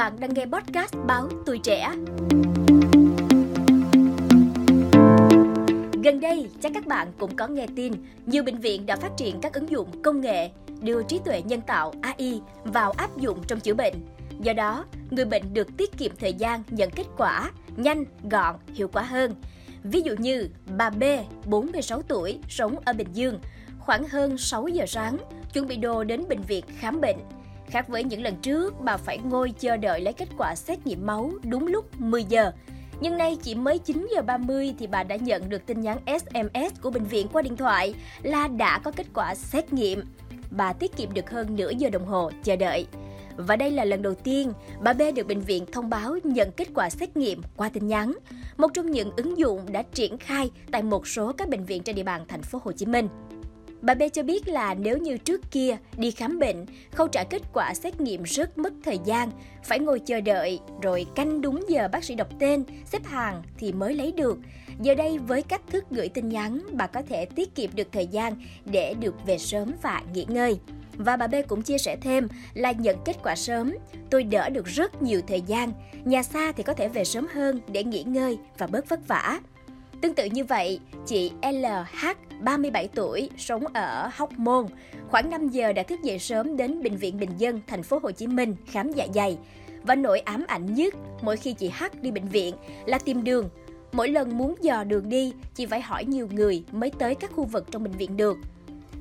Bạn đang nghe podcast báo Tuổi Trẻ. Gần đây, chắc các bạn cũng có nghe tin, nhiều bệnh viện đã phát triển các ứng dụng công nghệ, đưa trí tuệ nhân tạo AI vào áp dụng trong chữa bệnh. Do đó, người bệnh được tiết kiệm thời gian nhận kết quả nhanh, gọn, hiệu quả hơn. Ví dụ như bà B, 46 tuổi, sống ở Bình Dương, khoảng hơn 6 giờ sáng, chuẩn bị đồ đến bệnh viện khám bệnh. Khác với những lần trước, bà phải ngồi chờ đợi lấy kết quả xét nghiệm máu đúng lúc 10 giờ. Nhưng nay chỉ mới 9 giờ 30 thì bà đã nhận được tin nhắn SMS của bệnh viện qua điện thoại là đã có kết quả xét nghiệm. Bà tiết kiệm được hơn nửa giờ đồng hồ chờ đợi. Và đây là lần đầu tiên bà B được bệnh viện thông báo nhận kết quả xét nghiệm qua tin nhắn, một trong những ứng dụng đã triển khai tại một số các bệnh viện trên địa bàn thành phố Hồ Chí Minh. Bà B cho biết là nếu như trước kia đi khám bệnh, khâu trả kết quả xét nghiệm rất mất thời gian, phải ngồi chờ đợi rồi canh đúng giờ bác sĩ đọc tên, xếp hàng thì mới lấy được. Giờ đây với cách thức gửi tin nhắn, bà có thể tiết kiệm được thời gian để được về sớm và nghỉ ngơi. Và bà B cũng chia sẻ thêm là nhận kết quả sớm, tôi đỡ được rất nhiều thời gian, nhà xa thì có thể về sớm hơn để nghỉ ngơi và bớt vất vả. Tương tự như vậy, chị LH 37 tuổi, sống ở Hóc Môn, khoảng 5 giờ đã thức dậy sớm đến bệnh viện Bình Dân, thành phố Hồ Chí Minh khám dạ dày. Và nỗi ám ảnh nhất mỗi khi chị H đi bệnh viện là tìm đường. Mỗi lần muốn dò đường đi, chị phải hỏi nhiều người mới tới các khu vực trong bệnh viện được.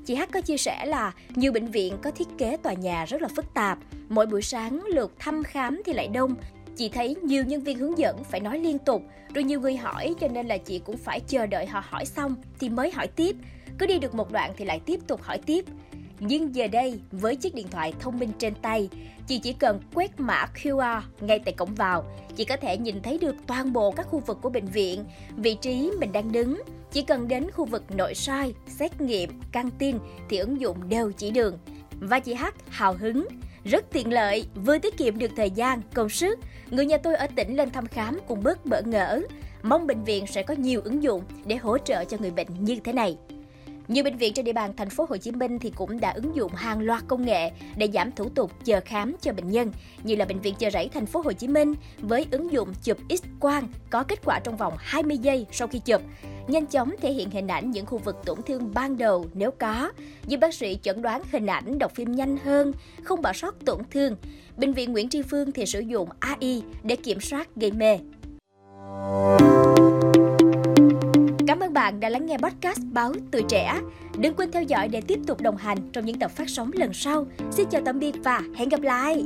Chị H có chia sẻ là nhiều bệnh viện có thiết kế tòa nhà rất là phức tạp. Mỗi buổi sáng lượt thăm khám thì lại đông, Chị thấy nhiều nhân viên hướng dẫn phải nói liên tục, rồi nhiều người hỏi cho nên là chị cũng phải chờ đợi họ hỏi xong thì mới hỏi tiếp. Cứ đi được một đoạn thì lại tiếp tục hỏi tiếp. Nhưng giờ đây, với chiếc điện thoại thông minh trên tay, chị chỉ cần quét mã QR ngay tại cổng vào. Chị có thể nhìn thấy được toàn bộ các khu vực của bệnh viện, vị trí mình đang đứng. Chỉ cần đến khu vực nội soi, xét nghiệm, căng tin thì ứng dụng đều chỉ đường. Và chị H hào hứng rất tiện lợi, vừa tiết kiệm được thời gian, công sức. Người nhà tôi ở tỉnh lên thăm khám cũng bớt bỡ ngỡ. Mong bệnh viện sẽ có nhiều ứng dụng để hỗ trợ cho người bệnh như thế này. Nhiều bệnh viện trên địa bàn thành phố Hồ Chí Minh thì cũng đã ứng dụng hàng loạt công nghệ để giảm thủ tục chờ khám cho bệnh nhân, như là bệnh viện Chợ Rẫy thành phố Hồ Chí Minh với ứng dụng chụp X quang có kết quả trong vòng 20 giây sau khi chụp, nhanh chóng thể hiện hình ảnh những khu vực tổn thương ban đầu nếu có, giúp bác sĩ chẩn đoán hình ảnh đọc phim nhanh hơn, không bỏ sót tổn thương. Bệnh viện Nguyễn Tri Phương thì sử dụng AI để kiểm soát gây mê. Cảm ơn bạn đã lắng nghe podcast Báo Tuổi Trẻ. Đừng quên theo dõi để tiếp tục đồng hành trong những tập phát sóng lần sau. Xin chào tạm biệt và hẹn gặp lại!